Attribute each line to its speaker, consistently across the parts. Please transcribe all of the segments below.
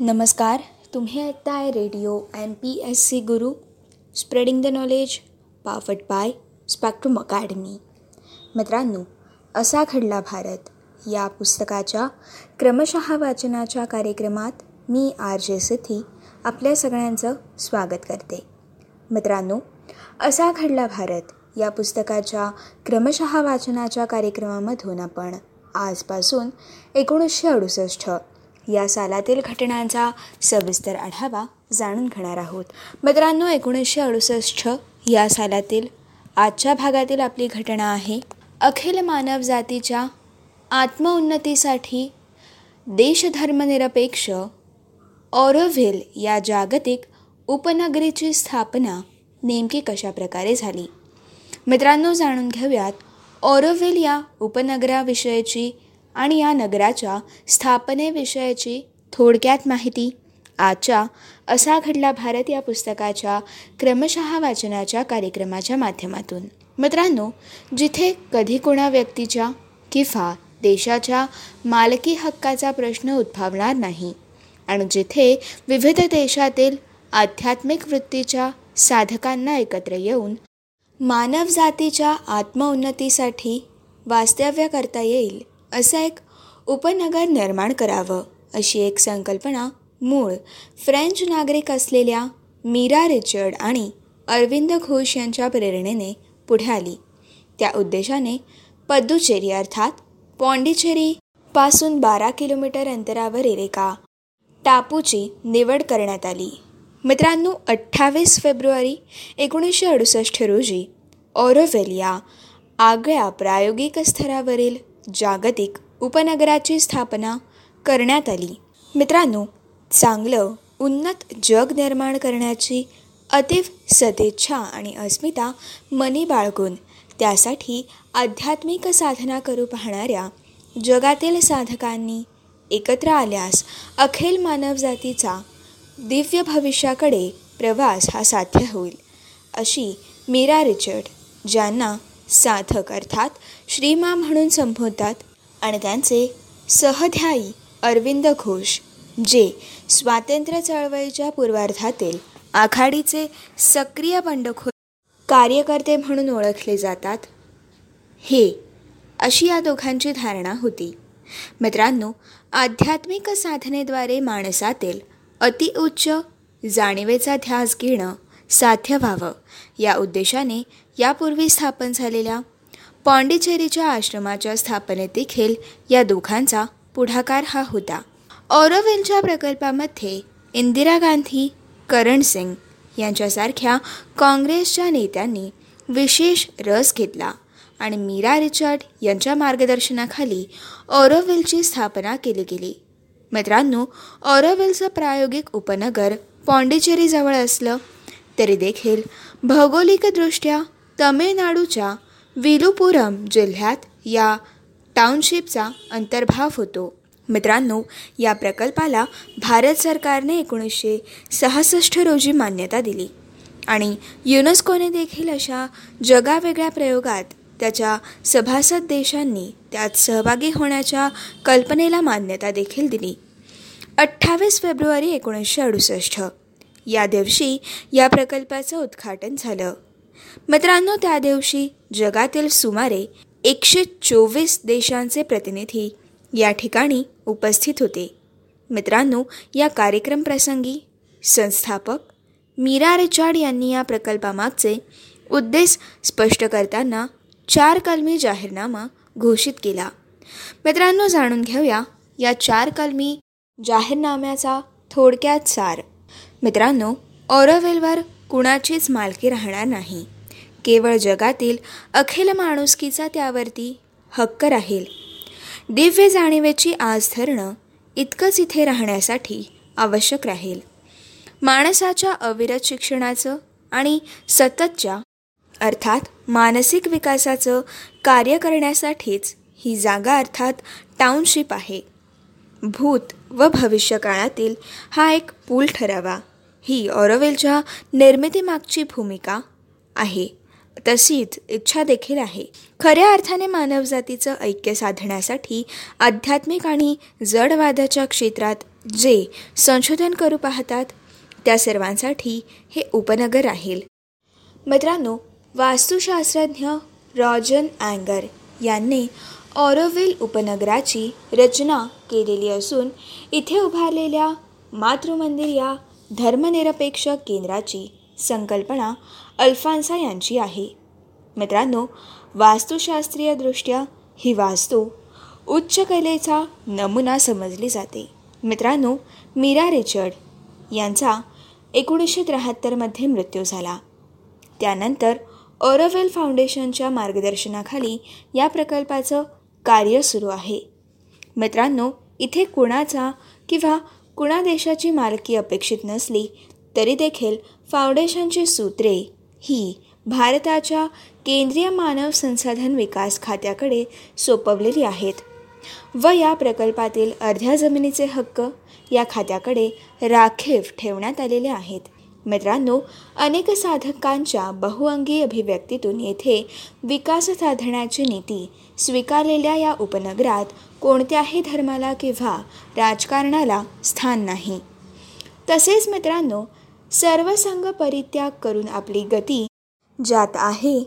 Speaker 1: नमस्कार तुम्ही ऐकताय radio M P S C Guru spreading the knowledge powered by Spectrum Academy. मित्रांनो असा घडला भारत. या पुस्तकाच्या क्रमशः वाचनाच्या कार्यक्रमात मी आर जे सिथी आपल्या सगळ्यांचं स्वागत करते. मित्रांनो असा घडला भारत. या पुस्तकाच्या क्रमशः वाचनाच्या कार्यक्रमामधून आपण आजपासून एकोणीसशे अडुसष्ट या सालातील घटनांचा सविस्तर आढावा जाणून घेणार आहोत. मित्रांनो एकोणीसशे अडुसष्ट या सालातील आजच्या भागातील आपली घटना आहे अखिल मानव जातीच्या आत्मउन्नतीसाठी देशधर्मनिरपेक्ष ऑरोव्हिल या जागतिक उपनगरीची स्थापना नेमकी कशाप्रकारे झाली? मित्रांनो जाणून घेऊयात. ऑरोव्हिल या उपनगराविषयीची आणि या नगराच्या स्थापनेविषयीची थोडक्यात माहिती. आजच्या असा घडला भारत या पुस्तकाच्या क्रमशः वाचनाच्या कार्यक्रमाच्या माध्यमातून. मित्रांनो जिथे कधी कोणा व्यक्तीच्या किंवा देशाच्या मालकी हक्काचा प्रश्न उद्भवणार नाही आणि जिथे विविध देशातील आध्यात्मिक वृत्तीच्या साधकांना एकत्र येऊन मानवजातीच्या आत्मउन्नतीसाठी वास्तव्य करता येईल असं एक उपनगर निर्माण करावं अशी एक संकल्पना मूळ फ्रेंच नागरिक असलेल्या मीरा रिचर्ड आणि अरविंद घोष यांच्या प्रेरणेने पुढे आली. त्या उद्देशाने पद्दुचेरी अर्थात पॉंडिचेरीपासून बारा किलोमीटर अंतरावरील एका टापूची निवड करण्यात आली. मित्रांनो अठ्ठावीस फेब्रुवारी एकोणीसशे अडुसष्ट रोजी ऑरोवेल या आगळ्या प्रायोगिक स्तरावरील जागतिक उपनगराची स्थापना करण्यात आली. मित्रांनो चांगलं उन्नत जग निर्माण करण्याची अतिव सदिच्छा आणि अस्मिता मनी बाळगून त्यासाठी आध्यात्मिक साधना करू पाहणाऱ्या जगातील साधकांनी एकत्र आल्यास अखिल मानवजातीचा दिव्य भविष्याकडे प्रवास हा साध्य होईल अशी मीरा रिचर्ड ज्यांना साधक अर्थात श्रीमा म्हणून संबोधतात आणि त्यांचे सहध्यायी अरविंद घोष जे स्वातंत्र्य चळवळीच्या पूर्वार्धातील आघाडीचे सक्रिय बंडखोर कार्यकर्ते म्हणून ओळखले जातात. हे अशी या दोघांची धारणा होती. मित्रांनो आध्यात्मिक साधनेद्वारे माणसातील अतिउच्च जाणीवेचा ध्यास घेणं साध्य व्हावं या उद्देशाने यापूर्वी स्थापन झालेल्या पॉंडिचेरीच्या आश्रमाच्या स्थापनेत देखील या दोघांचा पुढाकार हा होता. ऑरोवेलच्या प्रकल्पामध्ये इंदिरा गांधी करण सिंग यांच्यासारख्या काँग्रेसच्या नेत्यांनी विशेष रस घेतला आणि मीरा रिचर्ड यांच्या मार्गदर्शनाखाली ऑरोवेलची स्थापना केली गेली. मित्रांनो ऑरोवेलचं प्रायोगिक उपनगर पॉंडिचेरीजवळ असलं तरी देखील भौगोलिकदृष्ट्या तमिळनाडूच्या विलुपुरम जिल्ह्यात या टाउनशिपचा अंतर्भाव होतो. मित्रांनो या प्रकल्पाला भारत सरकारने एकोणीसशे सहासष्ट रोजी मान्यता दिली आणि युनेस्कोने देखील अशा जगावेगळ्या प्रयोगात त्याच्या सभासद देशांनी त्यात सहभागी होण्याच्या कल्पनेला मान्यता देखील दिली. अठ्ठावीस फेब्रुवारी एकोणीसशे अडुसष्ट या दिवशी या प्रकल्पाचं उद्घाटन झालं. मित्रांनो त्या दिवशी जगातील सुमारे एकशे चोवीस देशांचे प्रतिनिधी या ठिकाणी उपस्थित होते. मित्रांनो या कार्यक्रम प्रसंगी संस्थापक मीरा रिचार्ड यांनी या प्रकल्पामागचे उद्देश स्पष्ट करताना चार कलमी जाहीरनामा घोषित केला. मित्रांनो जाणून घेऊया या चार कलमी जाहीरनाम्याचा थोडक्यात सार. मित्रांनो ऑरोवेलवर कुणाचीच मालकी राहणार नाही. केवळ जगातील अखिल माणुसकीचा त्यावरती हक्क राहील. दिव्य जाणीवेची आज धरणं इतकंच इथे राहण्यासाठी आवश्यक राहील. माणसाच्या अविरत शिक्षणाचं आणि सततच्या अर्थात मानसिक विकासाचं कार्य करण्यासाठीच ही जागा अर्थात टाउनशिप आहे. भूत व भविष्यकाळातील हा एक पूल ठरावा ही ऑरोवेलच्या निर्मितीमागची भूमिका आहे. तशीच इच्छा देखील आहे. खऱ्या अर्थाने मानवजातीचं ऐक्य साधण्यासाठी आध्यात्मिक आणि जडवादाच्या क्षेत्रात जे संशोधन करू पाहतात त्या सर्वांसाठी हे उपनगर राहील. मित्रांनो वास्तुशास्त्रज्ञ रॉजन अँगर यांनी ऑरोविल उपनगराची रचना केलेली असून इथे उभारलेल्या मातृमंदिर या धर्मनिरपेक्ष केंद्राची संकल्पना अल्फान्सा यांची आहे. मित्रांनो वास्तुशास्त्रीयदृष्ट्या ही वास्तू उच्च कलेचा नमुना समजली जाते. मित्रांनो मीरा रिचर्ड यांचा एकोणीसशे त्र्याहत्तरमध्ये मृत्यू झाला. त्यानंतर ओरोवेल फाउंडेशनच्या मार्गदर्शनाखाली या प्रकल्पाचं कार्य सुरू आहे. मित्रांनो इथे कुणाचा किंवा कुणा देशाची मालकी अपेक्षित नसली तरी देखील फाउंडेशनची सूत्रे ही भारताच्या केंद्रीय मानव संसाधन विकास खात्याकडे सोपवलेली आहेत व या प्रकल्पातील अर्ध्या जमिनीचे हक्क या खात्याकडे राखीव ठेवण्यात आलेले आहेत. मित्रांनो अनेक साधकांच्या बहुअंगी अभिव्यक्तीतून येथे विकास साधण्याची नीती स्वीकारलेल्या या उपनगरात कोणत्याही धर्माला किंवा राजकारणाला स्थान नाही. तसेच मित्रांनो सर्वसंग परित्याग करून आपली गती ज्यात आहे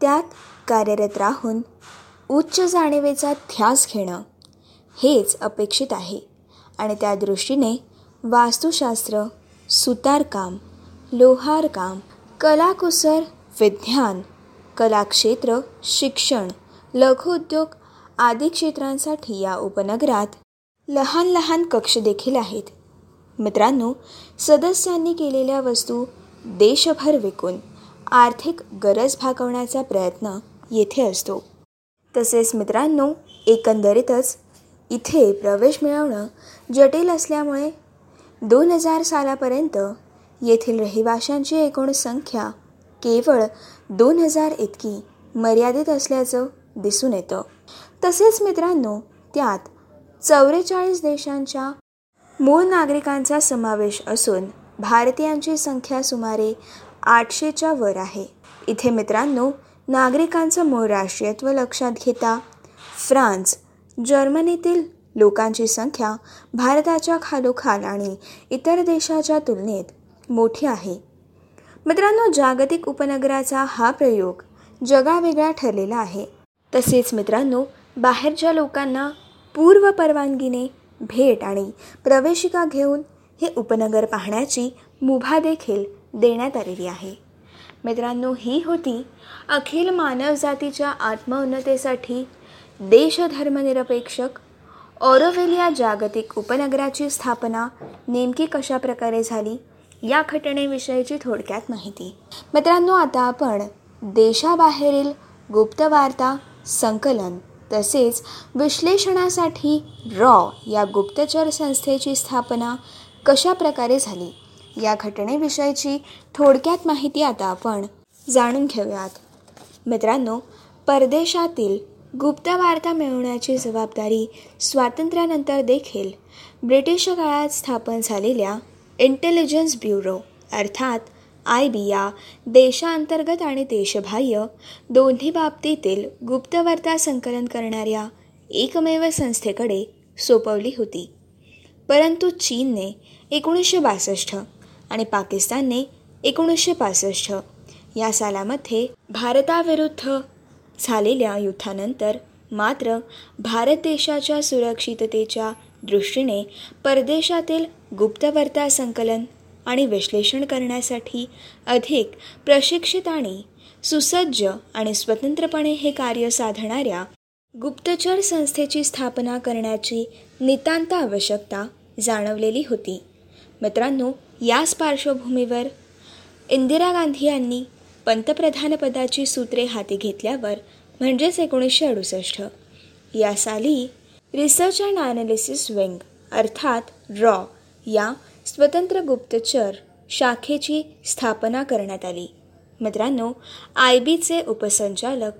Speaker 1: त्यात कार्यरत राहून उच्च जाणीवेचा ध्यास घेणं हेच अपेक्षित आहे. आणि त्या दृष्टीने वास्तुशास्त्र सुतारकाम लोहारकाम कलाकुसर विज्ञान कलाक्षेत्र शिक्षण लघुउद्योग आदी क्षेत्रांसाठी या उपनगरात लहान लहान कक्ष देखील आहेत. मित्रांनो सदस्यांनी केलेल्या वस्तू देशभर विकून आर्थिक गरज भागवण्याचा प्रयत्न येथे असतो. तसेच मित्रांनो एकंदरीतच इथे प्रवेश मिळवणं जटिल असल्यामुळे दोन हजार सालापर्यंत येथील रहिवाशांची एकूण संख्या केवळ दोन हजार इतकी मर्यादित असल्याचं दिसून येतं. तसेच मित्रांनो त्यात चौवेचाळीस देशांच्या मूळ नागरिकांचा समावेश असून भारतीयांची संख्या सुमारे आठशेच्या वर आहे. इथे मित्रांनो नागरिकांचं मूळ राष्ट्रीयत्व लक्षात घेता फ्रान्स जर्मनीतील लोकांची संख्या भारताच्या खालोखाल आणि इतर देशाच्या तुलनेत मोठी आहे. मित्रांनो जागतिक उपनगराचा हा प्रयोग जगावेगळा ठरलेला आहे. तसेच मित्रांनो बाहेरच्या लोकांना पूर्व परवानगीने भेट आणि प्रवेशिका घेऊन हे उपनगर पाहण्याची मुभा देखील देण्यात आलेली आहे. मित्रांनो ही होती अखिल मानवजातीच्या आत्मउन्नतेसाठी देशधर्मनिरपेक्षक ऑरोवेल या जागतिक उपनगराची स्थापना नेमकी कशा प्रकारे झाली या घटनेविषयीची थोडक्यात माहिती. मित्रांनो आता आपण देशाबाहेरील गुप्तवार्ता संकलन तसेच विश्लेषणासाठी रॉ या गुप्तचर संस्थेची स्थापना कशा प्रकारे झाली या घटनेविषयीची थोडक्यात माहिती आता आपण जाणून घेऊयात. मित्रांनो परदेशातील गुप्त वार्ता मिळवण्याची जबाबदारी स्वातंत्र्यानंतर देखील ब्रिटिश काळात स्थापन झालेल्या इंटेलिजन्स ब्युरो अर्थात आय बी या देशांतर्गत आणि देशबाह्य दोन्ही बाबतीतील गुप्तवार्ता संकलन करणाऱ्या एकमेव संस्थेकडे सोपवली होती. परंतु चीनने एकोणीसशे बासष्ट आणि पाकिस्तानने एकोणीसशे पासष्ट या सालामध्ये भारताविरुद्ध झालेल्या युद्धानंतर मात्र भारत देशाच्या सुरक्षिततेच्या दृष्टीने परदेशातील गुप्तवर्ता संकलन आणि विश्लेषण करण्यासाठी अधिक प्रशिक्षित आणि सुसज्ज आणि स्वतंत्रपणे हे कार्य साधणाऱ्या गुप्तचर संस्थेची स्थापना करण्याची नितांत आवश्यकता जाणवलेली होती. मित्रांनो याच पार्श्वभूमीवर इंदिरा गांधी यांनी पंतप्रधानपदाची सूत्रे हाती घेतल्यावर म्हणजेच एकोणीसशे अडुसष्ट या साली रिसर्च अँड ॲनालिसिस विंग अर्थात रॉ या स्वतंत्र गुप्तचर शाखेची स्थापना करण्यात आली. मित्रांनो आय बीचे उपसंचालक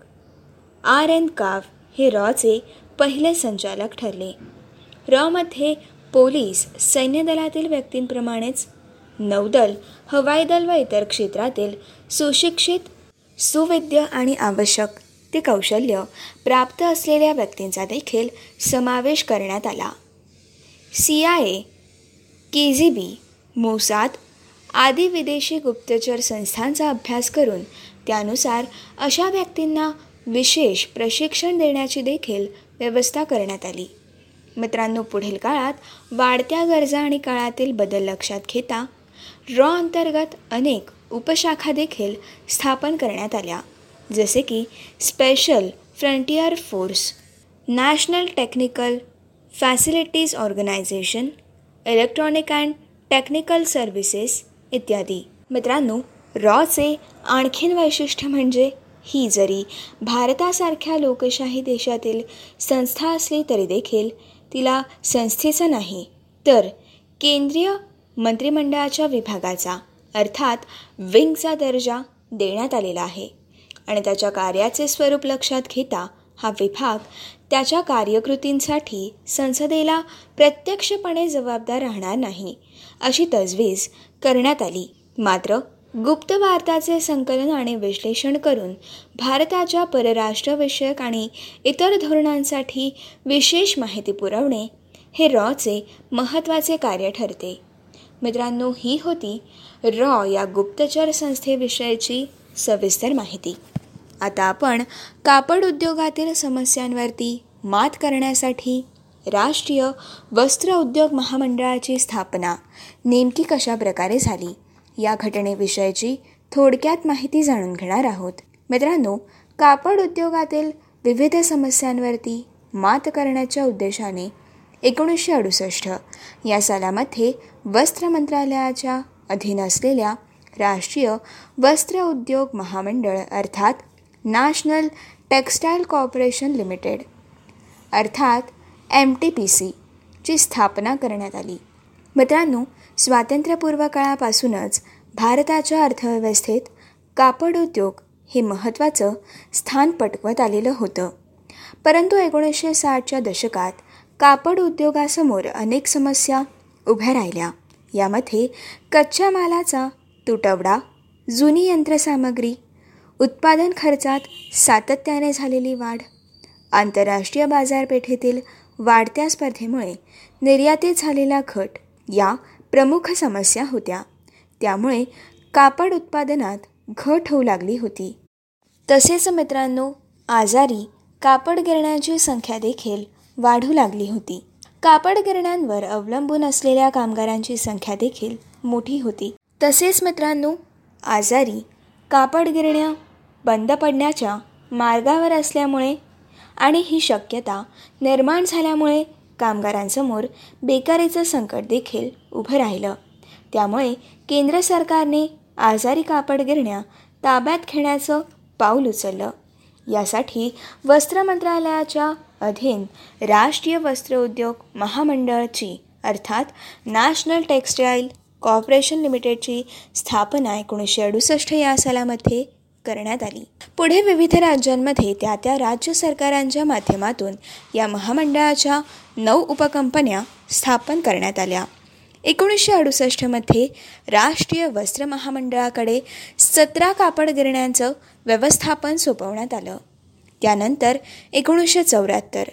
Speaker 1: आर एन काव हे रॉचे पहिले संचालक ठरले. रॉमध्ये पोलीस सैन्यदलातील व्यक्तींप्रमाणेच नौदल हवाई दल व इतर क्षेत्रातील सुशिक्षित सुविद्य आणि आवश्यक ते कौशल्य प्राप्त असलेल्या व्यक्तींचा देखील समावेश करण्यात आला. C I A K G B Mossad आदी विदेशी गुप्तचर संस्थांचा अभ्यास करून त्यानुसार अशा व्यक्तींना विशेष प्रशिक्षण देण्याची देखील व्यवस्था करण्यात आली. मित्रांनो पुढील काळात वाढत्या गरजा आणि काळातील बदल लक्षात घेता रॉ अंतर्गत अनेक उपशाखा देखील स्थापन करण्यात आल्या जसे की special frontier force national technical facilities organisation electronic and technical services इत्यादी. मित्रांनो रॉचे आणखीन वैशिष्ट्य म्हणजे ही जरी भारतासारख्या लोकशाही देशातील संस्था असली तरी देखील तिला संस्थेचा नाही तर केंद्रीय मंत्रिमंडळाच्या विभागाचा अर्थात विंगचा दर्जा देण्यात आलेला आहे. आणि त्याच्या कार्याचे स्वरूप लक्षात घेता हा विभाग त्याच्या कार्यकृतींसाठी संसदेला प्रत्यक्षपणे जबाबदार राहणार नाही अशी तजवीज करण्यात आली. मात्र गुप्त भारताचे संकलन आणि विश्लेषण करून भारताच्या परराष्ट्रविषयक आणि इतर धोरणांसाठी विशेष माहिती पुरवणे हे रॉचे महत्त्वाचे कार्य ठरते. मित्रांनो ही होती रॉ या गुप्तचर संस्थेविषयीची सविस्तर माहिती. आता आपण कापड उद्योगातील समस्यांवरती मात करण्यासाठी राष्ट्रीय वस्त्र उद्योग महामंडळाची स्थापना नेमकी कशा प्रकारे झाली या घटनेविषयीची थोडक्यात माहिती जाणून घेणार आहोत. मित्रांनो कापड उद्योगातील विविध समस्यांवरती मात करण्याच्या उद्देशाने एकोणीसशे अडुसष्ट या सालामध्ये वस्त्र मंत्रालयाच्या अधीन असलेल्या राष्ट्रीय वस्त्र उद्योग महामंडळ अर्थात नॅशनल टेक्स्टाईल कॉर्पोरेशन लिमिटेड अर्थात एम टी पी सीची स्थापना करण्यात आली. मित्रांनो स्वातंत्र्यपूर्व काळापासूनच भारताच्या अर्थव्यवस्थेत कापड उद्योग हे महत्त्वाचं स्थान पटवत आलेलं होतं. परंतु एकोणीसशे साठच्या दशकात कापड उद्योगासमोर अनेक समस्या उभ्या राहिल्या. यामध्ये कच्च्या मालाचा तुटवडा जुनी यंत्रसामग्री उत्पादन खर्चात सातत्याने झालेली वाढ आंतरराष्ट्रीय बाजारपेठेतील वाढत्या स्पर्धेमुळे निर्यातीत झालेला घट या प्रमुख समस्या होत्या. त्यामुळे कापड उत्पादनात घट होऊ लागली होती. तसेच मित्रांनो आजारी कापड गिरण्यांची संख्या देखील वाढू लागली होती. कापड गिरण्यांवर अवलंबून असलेल्या कामगारांची संख्या देखील मोठी होती. तसेच मित्रांनो आजारी कापड गिरण्या बंद पडण्याच्या मार्गावर असल्यामुळे आणि ही शक्यता निर्माण झाल्यामुळे कामगारांसमोर बेकारीचं संकट देखील उभं राहिलं. त्यामुळे केंद्र सरकारने आजारी कापड गिरण्या ताब्यात घेण्याचं पाऊल उचललं. यासाठी वस्त्र मंत्रालयाच्या अधीन राष्ट्रीय वस्त्र उद्योग महामंडळाची अर्थात नॅशनल टेक्स्टाईल कॉर्पोरेशन लिमिटेडची स्थापना एकोणीसशे अडुसष्ट या सालामध्ये करण्यात आली. पुढे विविध राज्यांमध्ये त्या त्या राज्य सरकारांच्या माध्यमातून या महामंडळाच्या नऊ उपकंपन्या स्थापन करण्यात आल्या. एकोणीसशे अडुसष्टमध्ये राष्ट्रीय वस्त्र महामंडळाकडे सतरा कापड गिरण्यांचं व्यवस्थापन सोपवण्यात आलं. त्यानंतर एकोणीसशे चौऱ्याहत्तर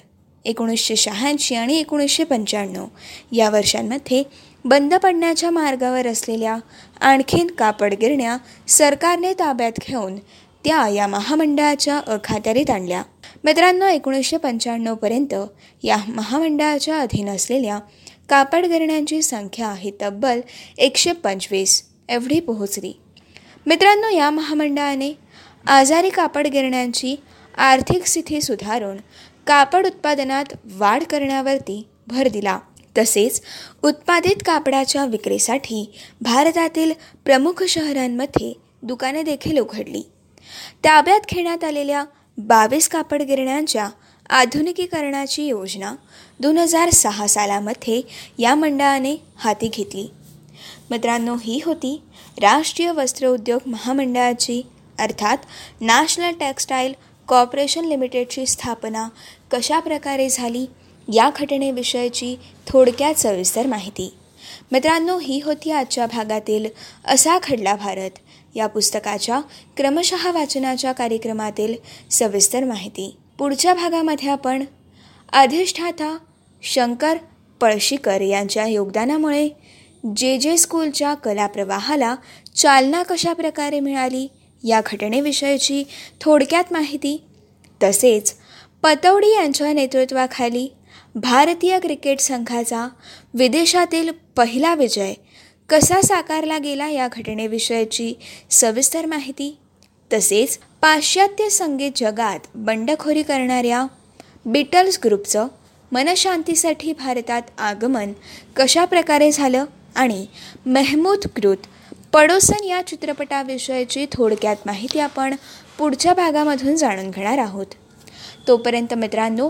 Speaker 1: एकोणीसशे शहाऐंशी आणि एकोणीसशे पंच्याण्णव या वर्षांमध्ये बंद पडण्याच्या मार्गावर असलेल्या आणखीन कापड गिरण्या सरकारने ताब्यात घेऊन त्या या महामंडळाच्या अखात्यारीत आणल्या. मित्रांनो एकोणीसशे पंच्याण्णवपर्यंत या महामंडळाच्या अधीन असलेल्या कापड गिरण्यांची संख्या ही तब्बल एकशे पंचवीस एवढी पोहोचली. मित्रांनो या महामंडळाने आजारी कापड गिरण्यांची आर्थिक स्थिती सुधारून कापड उत्पादनात वाढ करण्यावरती भर दिला. तसेच उत्पादित कापडाच्या विक्रीसाठी भारतातील प्रमुख शहरांमध्ये दुकाने देखील उघडली. ताब्यात घेण्यात आलेल्या बावीस कापड गिरण्यांच्या आधुनिकीकरणाची योजना दोन हजार सहा सालामध्ये या मंडळाने हाती घेतली. मित्रांनो ही होती राष्ट्रीय वस्त्र उद्योग महामंडळाची अर्थात नॅशनल टेक्स्टाईल कॉर्पोरेशन लिमिटेडची स्थापना कशा प्रकारे झाली या घटनेविषयीची थोडक्यात सविस्तर माहिती. मित्रांनो ही होती आजच्या भागातील असा खडला भारत. या पुस्तकाच्या क्रमशः वाचनाच्या कार्यक्रमातील सविस्तर माहिती. पुढच्या भागामध्ये आपण अधिष्ठाता शंकर पळशीकर यांच्या योगदानामुळे जे जे स्कूलच्या कलाप्रवाहाला चालना कशा प्रकारे मिळाली या घटनेविषयीची थोडक्यात माहिती तसेच पतौडी यांच्या नेतृत्वाखाली भारतीय क्रिकेट संघाचा विदेशातील पहिला विजय कसा साकारला गेला या घटनेविषयीची सविस्तर माहिती. तसेच पाश्चात्य संगीत जगात बंडखोरी करणाऱ्या बिटल्स ग्रुपचं मनशांतीसाठी भारतात आगमन कशा प्रकारे झालं आणि मेहमूद कृत पडोसन या चित्रपटाविषयीची थोडक्यात माहिती आपण पुढच्या भागामधून जाणून घेणार आहोत. तोपर्यंत मित्रांनो